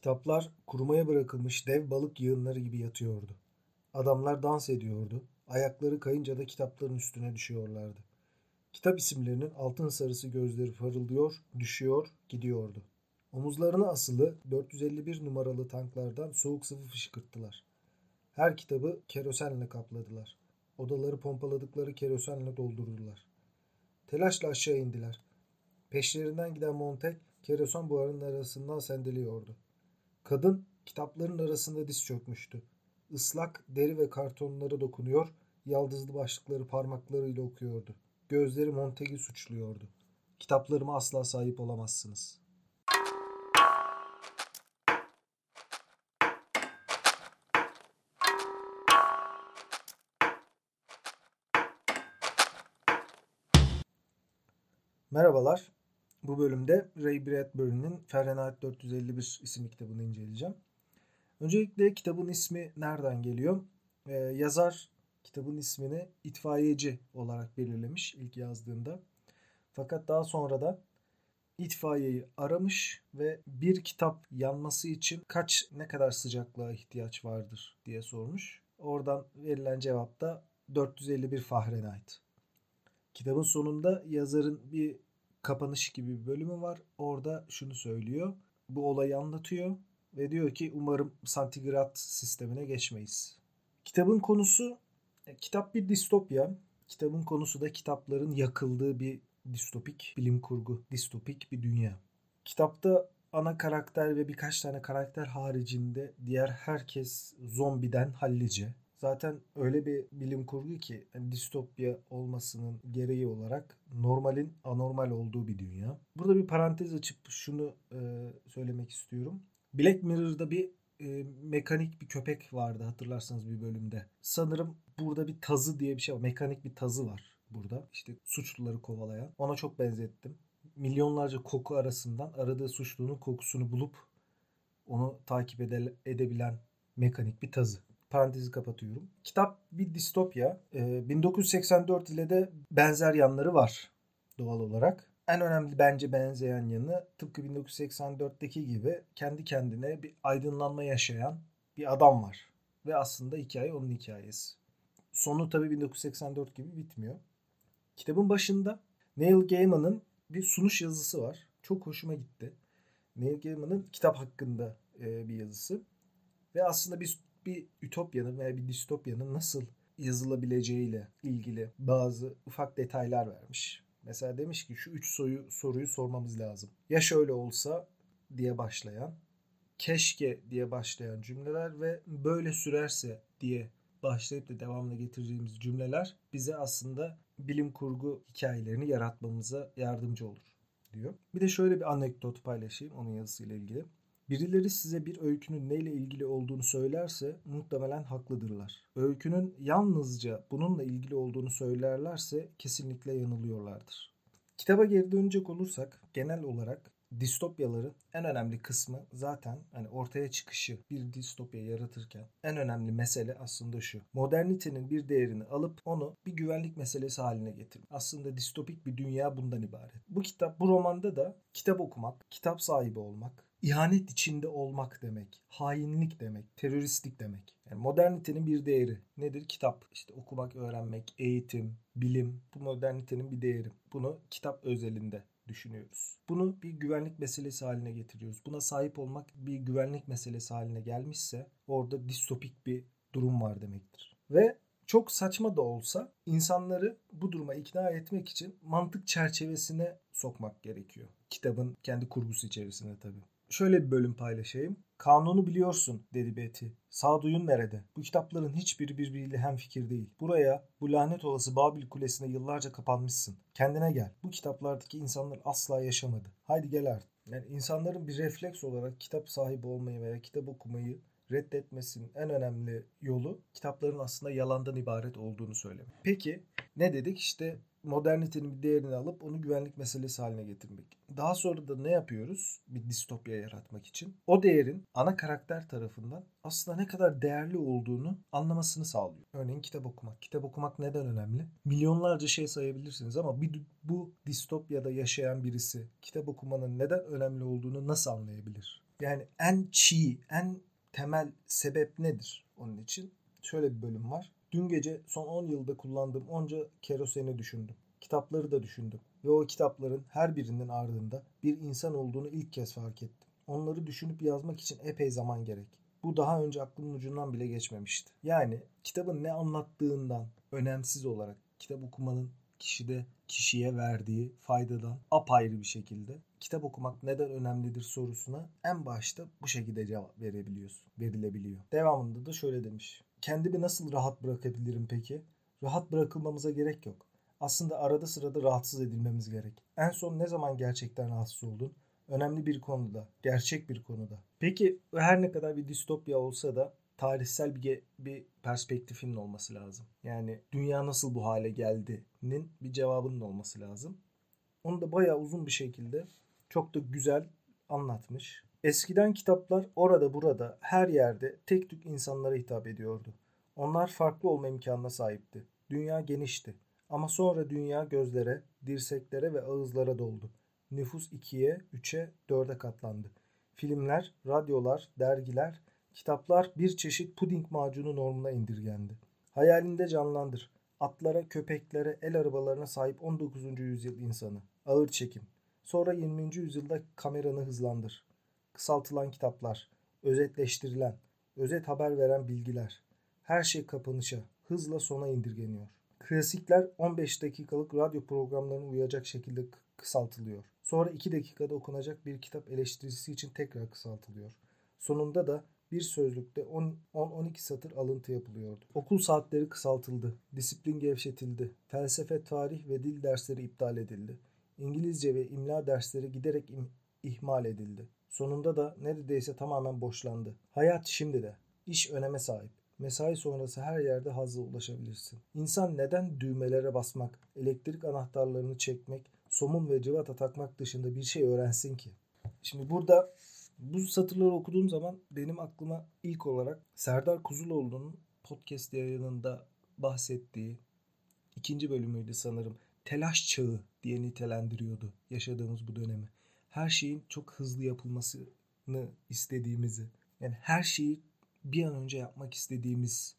Kitaplar kurumaya bırakılmış dev balık yığınları gibi yatıyordu. Adamlar dans ediyordu. Ayakları kayınca da kitapların üstüne düşüyorlardı. Kitap isimlerinin altın sarısı gözleri parıldıyor, düşüyor, gidiyordu. Omuzlarına asılı 451 numaralı tanklardan soğuk sıvı fışkırttılar. Her kitabı kerosenle kapladılar. Odaları pompaladıkları kerosenle doldurdular. Telaşla aşağı indiler. Peşlerinden giden Montek kerosen buharının arasından sendeliyordu. Kadın kitapların arasında diz çökmüştü. Islak deri ve kartonlara dokunuyor, yaldızlı başlıkları parmaklarıyla okuyordu. Gözleri Monteg'i suçluyordu. Kitaplarıma asla sahip olamazsınız. Merhabalar. Bu bölümde Ray Bradbury'nin Fahrenheit 451 isimli kitabını inceleyeceğim. Öncelikle kitabın ismi nereden geliyor? Ee, yazar kitabın ismini itfaiyeci olarak belirlemiş ilk yazdığında. Fakat daha sonra da itfaiyeyi aramış ve bir kitap yanması için kaç ne kadar sıcaklığa ihtiyaç vardır diye sormuş. Oradan verilen cevap da 451 Fahrenheit. Kitabın sonunda yazarın bir kapanış gibi bir bölümü var. Orada şunu söylüyor. Bu olayı anlatıyor ve diyor ki umarım santigrat sistemine geçmeyiz. Kitabın konusu e, kitap bir distopya. Kitabın konusu da kitapların yakıldığı bir distopik bilim kurgu, distopik bir dünya. Kitapta ana karakter ve birkaç tane karakter haricinde diğer herkes zombiden hallice. Zaten öyle bir bilim kurgu ki yani distopya olmasının gereği olarak normalin anormal olduğu bir dünya. Burada bir parantez açıp şunu e, söylemek istiyorum. Black Mirror'da bir e, mekanik bir köpek vardı hatırlarsanız bir bölümde. Sanırım burada bir tazı diye bir şey var. Mekanik bir tazı var burada. İşte suçluları kovalayan. Ona çok benzettim. Milyonlarca koku arasından aradığı suçlunun kokusunu bulup onu takip ede- edebilen mekanik bir tazı parantezi kapatıyorum. Kitap bir distopya. E, 1984 ile de benzer yanları var doğal olarak. En önemli bence benzeyen yanı tıpkı 1984'teki gibi kendi kendine bir aydınlanma yaşayan bir adam var. Ve aslında hikaye onun hikayesi. Sonu tabii 1984 gibi bitmiyor. Kitabın başında Neil Gaiman'ın bir sunuş yazısı var. Çok hoşuma gitti. Neil Gaiman'ın kitap hakkında e, bir yazısı. Ve aslında bir bir ütopyanın veya bir distopyanın nasıl yazılabileceğiyle ilgili bazı ufak detaylar vermiş. Mesela demiş ki şu üç soyu, soruyu sormamız lazım. Ya şöyle olsa diye başlayan, keşke diye başlayan cümleler ve böyle sürerse diye başlayıp da devamlı getireceğimiz cümleler bize aslında bilim kurgu hikayelerini yaratmamıza yardımcı olur diyor. Bir de şöyle bir anekdot paylaşayım onun yazısıyla ilgili. Birileri size bir öykünün neyle ilgili olduğunu söylerse muhtemelen haklıdırlar. Öykünün yalnızca bununla ilgili olduğunu söylerlerse kesinlikle yanılıyorlardır. Kitaba geri dönecek olursak genel olarak distopyaların en önemli kısmı zaten hani ortaya çıkışı bir distopya yaratırken en önemli mesele aslında şu. Modernitenin bir değerini alıp onu bir güvenlik meselesi haline getirmek. Aslında distopik bir dünya bundan ibaret. Bu kitap bu romanda da kitap okumak, kitap sahibi olmak, ihanet içinde olmak demek, hainlik demek, teröristlik demek. Yani modernitenin bir değeri nedir? Kitap. İşte okumak, öğrenmek, eğitim, bilim. Bu modernitenin bir değeri. Bunu kitap özelinde düşünüyoruz. Bunu bir güvenlik meselesi haline getiriyoruz. Buna sahip olmak bir güvenlik meselesi haline gelmişse orada distopik bir durum var demektir. Ve çok saçma da olsa insanları bu duruma ikna etmek için mantık çerçevesine sokmak gerekiyor. Kitabın kendi kurgusu içerisinde tabii. Şöyle bir bölüm paylaşayım. Kanunu biliyorsun dedi Betty. Sağduyun nerede? Bu kitapların hiçbiri birbiriyle hemfikir değil. Buraya, bu lanet olası Babil Kulesi'ne yıllarca kapanmışsın. Kendine gel. Bu kitaplardaki insanlar asla yaşamadı. Haydi gel artık. Yani insanların bir refleks olarak kitap sahibi olmayı veya kitap okumayı reddetmesinin en önemli yolu kitapların aslında yalandan ibaret olduğunu söylemek. Peki ne dedik? İşte modernitenin bir değerini alıp onu güvenlik meselesi haline getirmek. Daha sonra da ne yapıyoruz bir distopya yaratmak için? O değerin ana karakter tarafından aslında ne kadar değerli olduğunu anlamasını sağlıyor. Örneğin kitap okumak. Kitap okumak neden önemli? Milyonlarca şey sayabilirsiniz ama bir, bu distopyada yaşayan birisi kitap okumanın neden önemli olduğunu nasıl anlayabilir? Yani en çiğ, en temel sebep nedir onun için? Şöyle bir bölüm var. Dün gece son 10 yılda kullandığım onca keroseni düşündüm. Kitapları da düşündüm. Ve o kitapların her birinin ardında bir insan olduğunu ilk kez fark ettim. Onları düşünüp yazmak için epey zaman gerek. Bu daha önce aklımın ucundan bile geçmemişti. Yani kitabın ne anlattığından önemsiz olarak kitap okumanın kişide kişiye verdiği faydadan apayrı bir şekilde kitap okumak neden önemlidir sorusuna en başta bu şekilde cevap verebiliyorsun, verilebiliyor. Devamında da şöyle demiş. Kendimi nasıl rahat bırakabilirim peki? Rahat bırakılmamıza gerek yok. Aslında arada sırada rahatsız edilmemiz gerek. En son ne zaman gerçekten rahatsız oldun? Önemli bir konuda, gerçek bir konuda. Peki her ne kadar bir distopya olsa da tarihsel bir, bir perspektifinin olması lazım. Yani dünya nasıl bu hale geldi'nin bir cevabının olması lazım. Onu da bayağı uzun bir şekilde çok da güzel anlatmış. Eskiden kitaplar orada burada her yerde tek tük insanlara hitap ediyordu. Onlar farklı olma imkanına sahipti. Dünya genişti. Ama sonra dünya gözlere, dirseklere ve ağızlara doldu. Nüfus ikiye, üçe, dörde katlandı. Filmler, radyolar, dergiler, kitaplar bir çeşit puding macunu normuna indirgendi. Hayalinde canlandır. Atlara, köpeklere, el arabalarına sahip 19. yüzyıl insanı. Ağır çekim. Sonra 20. yüzyılda kameranı hızlandır. Kısaltılan kitaplar, özetleştirilen, özet haber veren bilgiler. Her şey kapanışa, hızla sona indirgeniyor. Klasikler 15 dakikalık radyo programlarına uyacak şekilde kısaltılıyor. Sonra 2 dakikada okunacak bir kitap eleştirisi için tekrar kısaltılıyor. Sonunda da bir sözlükte 10-12 satır alıntı yapılıyordu. Okul saatleri kısaltıldı, disiplin gevşetildi, felsefe, tarih ve dil dersleri iptal edildi. İngilizce ve imla dersleri giderek im- ihmal edildi. Sonunda da neredeyse tamamen boşlandı. Hayat şimdi de. İş öneme sahip. Mesai sonrası her yerde hazla ulaşabilirsin. İnsan neden düğmelere basmak, elektrik anahtarlarını çekmek, somun ve cıvata takmak dışında bir şey öğrensin ki? Şimdi burada bu satırları okuduğum zaman benim aklıma ilk olarak Serdar Kuzuloğlu'nun podcast yayınında bahsettiği ikinci bölümüydü sanırım. Telaş çağı diye nitelendiriyordu yaşadığımız bu dönemi. Her şeyin çok hızlı yapılmasını istediğimizi, yani her şeyi bir an önce yapmak istediğimiz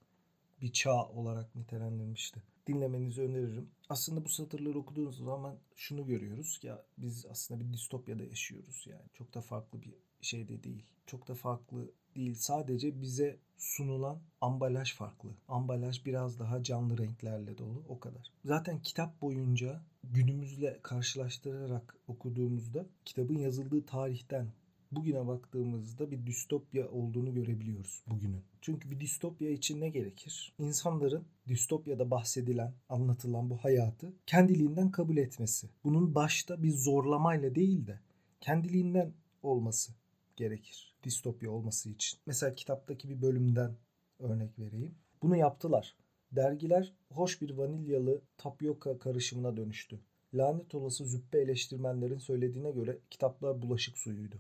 bir çağ olarak nitelendirmişti. Dinlemenizi öneririm. Aslında bu satırları okuduğunuz zaman şunu görüyoruz ya biz aslında bir distopyada yaşıyoruz yani. Çok da farklı bir şey de değil. Çok da farklı değil. Sadece bize sunulan ambalaj farklı. Ambalaj biraz daha canlı renklerle dolu o kadar. Zaten kitap boyunca günümüzle karşılaştırarak okuduğumuzda kitabın yazıldığı tarihten bugüne baktığımızda bir distopya olduğunu görebiliyoruz bugünün. Çünkü bir distopya için ne gerekir? İnsanların distopyada bahsedilen, anlatılan bu hayatı kendiliğinden kabul etmesi. Bunun başta bir zorlamayla değil de kendiliğinden olması gerekir distopya olması için. Mesela kitaptaki bir bölümden örnek vereyim. Bunu yaptılar. Dergiler hoş bir vanilyalı tapyoka karışımına dönüştü. Lanet olası züppe eleştirmenlerin söylediğine göre kitaplar bulaşık suyuydu.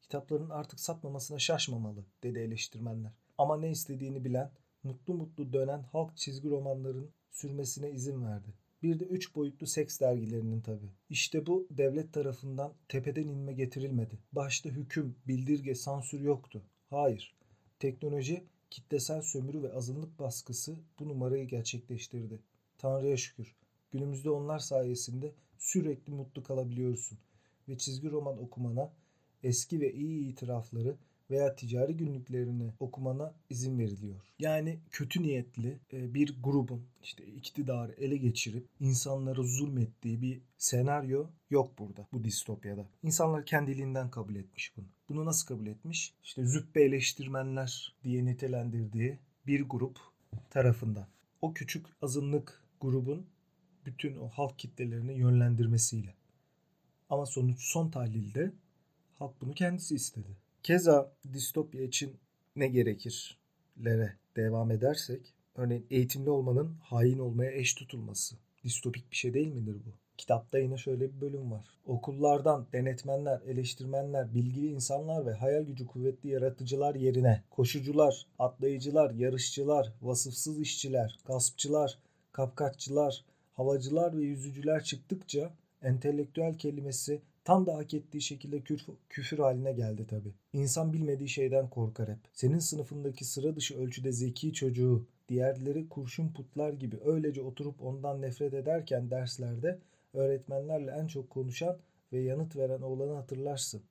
Kitapların artık satmamasına şaşmamalı dedi eleştirmenler. Ama ne istediğini bilen, mutlu mutlu dönen halk çizgi romanların sürmesine izin verdi. Bir de üç boyutlu seks dergilerinin tabi. İşte bu devlet tarafından tepeden inme getirilmedi. Başta hüküm, bildirge, sansür yoktu. Hayır. Teknoloji, kitlesel sömürü ve azınlık baskısı bu numarayı gerçekleştirdi. Tanrı'ya şükür. Günümüzde onlar sayesinde sürekli mutlu kalabiliyorsun. Ve çizgi roman okumana eski ve iyi itirafları veya ticari günlüklerini okumana izin veriliyor. Yani kötü niyetli e, bir grubun işte iktidarı ele geçirip insanlara zulmettiği bir senaryo yok burada bu distopyada. İnsanlar kendiliğinden kabul etmiş bunu. Bunu nasıl kabul etmiş? İşte züppe eleştirmenler diye nitelendirdiği bir grup tarafından. O küçük azınlık grubun bütün o halk kitlelerini yönlendirmesiyle. Ama sonuç son tahlilde halk bunu kendisi istedi. Keza distopya için ne gerekir? Lere devam edersek, örneğin eğitimli olmanın hain olmaya eş tutulması. Distopik bir şey değil midir bu? Kitapta yine şöyle bir bölüm var. Okullardan denetmenler, eleştirmenler, bilgili insanlar ve hayal gücü kuvvetli yaratıcılar yerine koşucular, atlayıcılar, yarışçılar, vasıfsız işçiler, gaspçılar, kapkaççılar, havacılar ve yüzücüler çıktıkça entelektüel kelimesi Tam da hak ettiği şekilde küfür, haline geldi tabi. İnsan bilmediği şeyden korkar hep. Senin sınıfındaki sıra dışı ölçüde zeki çocuğu, diğerleri kurşun putlar gibi öylece oturup ondan nefret ederken derslerde öğretmenlerle en çok konuşan ve yanıt veren oğlanı hatırlarsın.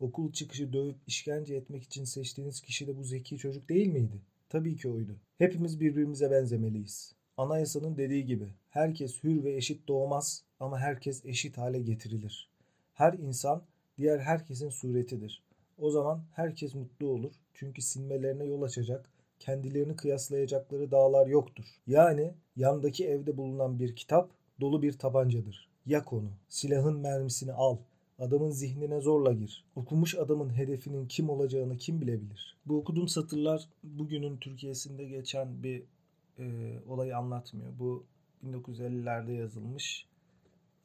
Okul çıkışı dövüp işkence etmek için seçtiğiniz kişi de bu zeki çocuk değil miydi? Tabii ki oydu. Hepimiz birbirimize benzemeliyiz. Anayasanın dediği gibi herkes hür ve eşit doğmaz ama herkes eşit hale getirilir. Her insan diğer herkesin suretidir. O zaman herkes mutlu olur çünkü sinmelerine yol açacak, kendilerini kıyaslayacakları dağlar yoktur. Yani yandaki evde bulunan bir kitap dolu bir tabancadır. Yak onu, silahın mermisini al, Adamın zihnine zorla gir. Okumuş adamın hedefinin kim olacağını kim bilebilir? Bu okuduğum satırlar bugünün Türkiye'sinde geçen bir e, olayı anlatmıyor. Bu 1950'lerde yazılmış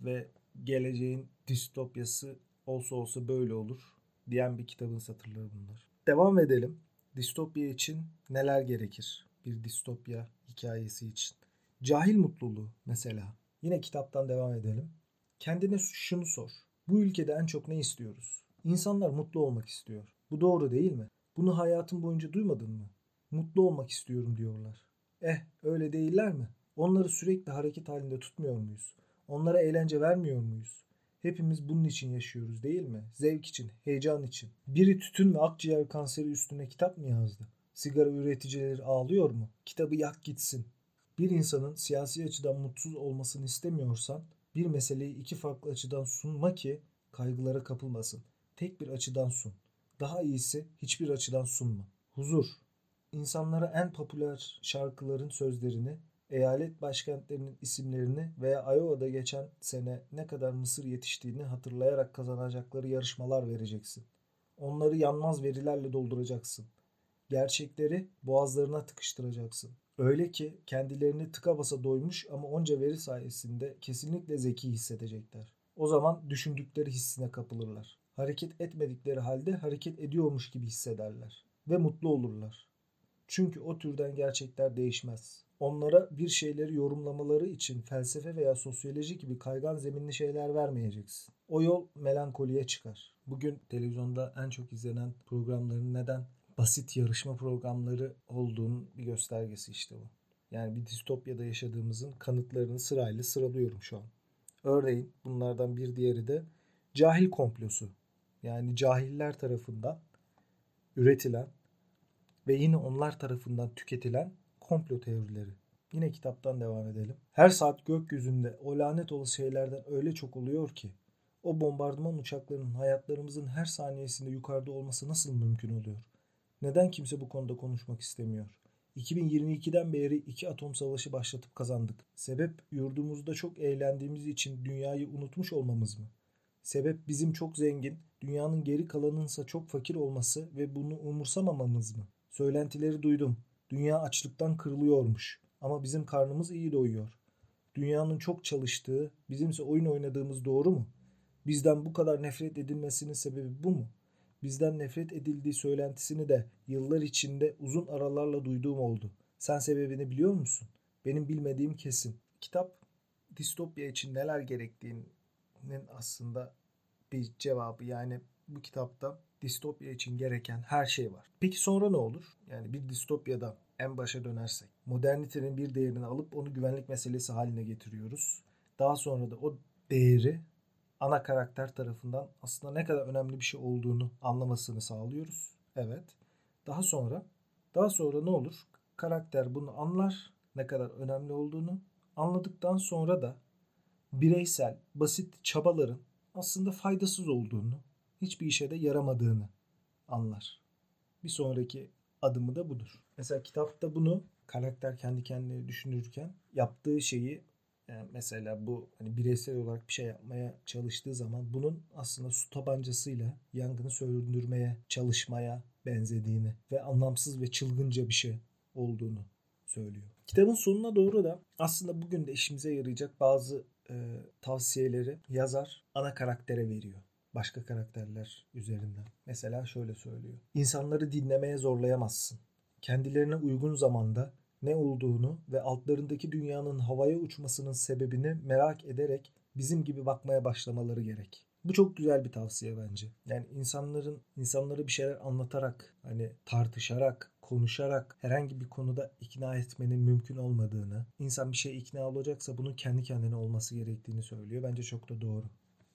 ve geleceğin distopyası olsa olsa böyle olur diyen bir kitabın satırları bunlar. Devam edelim. Distopya için neler gerekir? Bir distopya hikayesi için. Cahil mutluluğu mesela. Yine kitaptan devam edelim. Kendine şunu sor. Bu ülkede en çok ne istiyoruz? İnsanlar mutlu olmak istiyor. Bu doğru değil mi? Bunu hayatın boyunca duymadın mı? Mutlu olmak istiyorum diyorlar. Eh öyle değiller mi? Onları sürekli hareket halinde tutmuyor muyuz? Onlara eğlence vermiyor muyuz? Hepimiz bunun için yaşıyoruz değil mi? Zevk için, heyecan için. Biri tütün ve akciğer kanseri üstüne kitap mı yazdı? Sigara üreticileri ağlıyor mu? Kitabı yak gitsin. Bir insanın siyasi açıdan mutsuz olmasını istemiyorsan bir meseleyi iki farklı açıdan sunma ki kaygılara kapılmasın. Tek bir açıdan sun. Daha iyisi hiçbir açıdan sunma. Huzur. İnsanlara en popüler şarkıların sözlerini, eyalet başkentlerinin isimlerini veya Iowa'da geçen sene ne kadar mısır yetiştiğini hatırlayarak kazanacakları yarışmalar vereceksin. Onları yanmaz verilerle dolduracaksın. Gerçekleri boğazlarına tıkıştıracaksın. Öyle ki kendilerini tıka basa doymuş ama onca veri sayesinde kesinlikle zeki hissedecekler. O zaman düşündükleri hissine kapılırlar. Hareket etmedikleri halde hareket ediyormuş gibi hissederler ve mutlu olurlar. Çünkü o türden gerçekler değişmez. Onlara bir şeyleri yorumlamaları için felsefe veya sosyoloji gibi kaygan zeminli şeyler vermeyeceksin. O yol melankoliye çıkar. Bugün televizyonda en çok izlenen programların neden basit yarışma programları olduğunun bir göstergesi işte bu. Yani bir distopyada yaşadığımızın kanıtlarını sırayla sıralıyorum şu an. Örneğin bunlardan bir diğeri de cahil komplosu. Yani cahiller tarafından üretilen ve yine onlar tarafından tüketilen komplo teorileri. Yine kitaptan devam edelim. Her saat gökyüzünde o lanet olası şeylerden öyle çok oluyor ki o bombardıman uçaklarının hayatlarımızın her saniyesinde yukarıda olması nasıl mümkün oluyor? Neden kimse bu konuda konuşmak istemiyor? 2022'den beri iki atom savaşı başlatıp kazandık. Sebep yurdumuzda çok eğlendiğimiz için dünyayı unutmuş olmamız mı? Sebep bizim çok zengin, dünyanın geri kalanınsa çok fakir olması ve bunu umursamamamız mı? Söylentileri duydum. Dünya açlıktan kırılıyormuş. Ama bizim karnımız iyi doyuyor. Dünyanın çok çalıştığı, bizimse oyun oynadığımız doğru mu? Bizden bu kadar nefret edilmesinin sebebi bu mu? bizden nefret edildiği söylentisini de yıllar içinde uzun aralarla duyduğum oldu. Sen sebebini biliyor musun? Benim bilmediğim kesin. Kitap distopya için neler gerektiğinin aslında bir cevabı. Yani bu kitapta distopya için gereken her şey var. Peki sonra ne olur? Yani bir distopyada en başa dönersek modernitenin bir değerini alıp onu güvenlik meselesi haline getiriyoruz. Daha sonra da o değeri ana karakter tarafından aslında ne kadar önemli bir şey olduğunu anlamasını sağlıyoruz. Evet. Daha sonra daha sonra ne olur? Karakter bunu anlar ne kadar önemli olduğunu. Anladıktan sonra da bireysel, basit çabaların aslında faydasız olduğunu, hiçbir işe de yaramadığını anlar. Bir sonraki adımı da budur. Mesela kitapta bunu karakter kendi kendine düşünürken yaptığı şeyi yani mesela bu hani bireysel olarak bir şey yapmaya çalıştığı zaman bunun aslında su tabancasıyla yangını söndürmeye çalışmaya benzediğini ve anlamsız ve çılgınca bir şey olduğunu söylüyor. Kitabın sonuna doğru da aslında bugün de işimize yarayacak bazı e, tavsiyeleri yazar ana karaktere veriyor. Başka karakterler üzerinden. Mesela şöyle söylüyor. İnsanları dinlemeye zorlayamazsın. Kendilerine uygun zamanda ne olduğunu ve altlarındaki dünyanın havaya uçmasının sebebini merak ederek bizim gibi bakmaya başlamaları gerek. Bu çok güzel bir tavsiye bence. Yani insanların insanlara bir şeyler anlatarak, hani tartışarak, konuşarak herhangi bir konuda ikna etmenin mümkün olmadığını, insan bir şeye ikna olacaksa bunun kendi kendine olması gerektiğini söylüyor. Bence çok da doğru.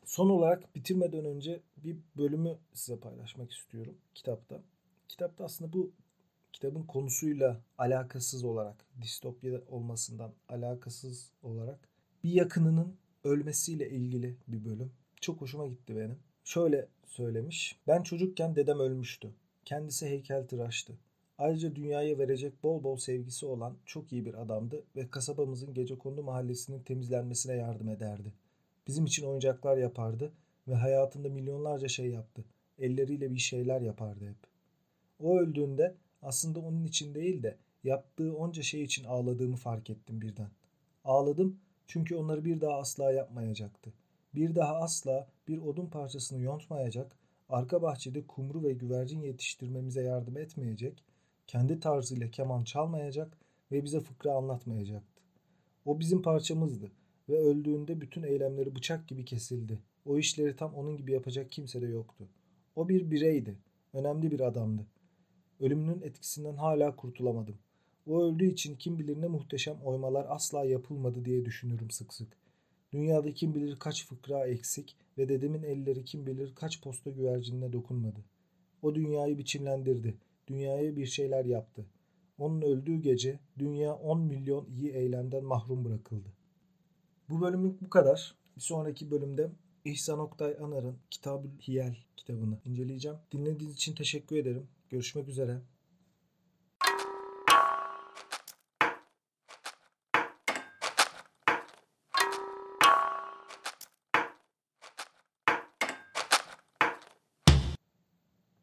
Son olarak bitirmeden önce bir bölümü size paylaşmak istiyorum kitapta. Kitapta aslında bu kitabın konusuyla alakasız olarak, distopya olmasından alakasız olarak bir yakınının ölmesiyle ilgili bir bölüm. Çok hoşuma gitti benim. Şöyle söylemiş. Ben çocukken dedem ölmüştü. Kendisi heykeltıraştı. Ayrıca dünyaya verecek bol bol sevgisi olan çok iyi bir adamdı ve kasabamızın gecekondu mahallesinin temizlenmesine yardım ederdi. Bizim için oyuncaklar yapardı ve hayatında milyonlarca şey yaptı. Elleriyle bir şeyler yapardı hep. O öldüğünde aslında onun için değil de yaptığı onca şey için ağladığımı fark ettim birden. Ağladım çünkü onları bir daha asla yapmayacaktı. Bir daha asla bir odun parçasını yontmayacak, arka bahçede kumru ve güvercin yetiştirmemize yardım etmeyecek, kendi tarzıyla keman çalmayacak ve bize fıkra anlatmayacaktı. O bizim parçamızdı ve öldüğünde bütün eylemleri bıçak gibi kesildi. O işleri tam onun gibi yapacak kimse de yoktu. O bir bireydi. Önemli bir adamdı. Ölümünün etkisinden hala kurtulamadım. O öldüğü için kim bilir ne muhteşem oymalar asla yapılmadı diye düşünürüm sık sık. Dünyada kim bilir kaç fıkra eksik ve dedemin elleri kim bilir kaç posta güvercinine dokunmadı. O dünyayı biçimlendirdi. Dünyaya bir şeyler yaptı. Onun öldüğü gece dünya 10 milyon iyi eylemden mahrum bırakıldı. Bu bölümlük bu kadar. Bir sonraki bölümde İhsan Oktay Anar'ın Kitab-ı Hiyel kitabını inceleyeceğim. Dinlediğiniz için teşekkür ederim. Görüşmek üzere.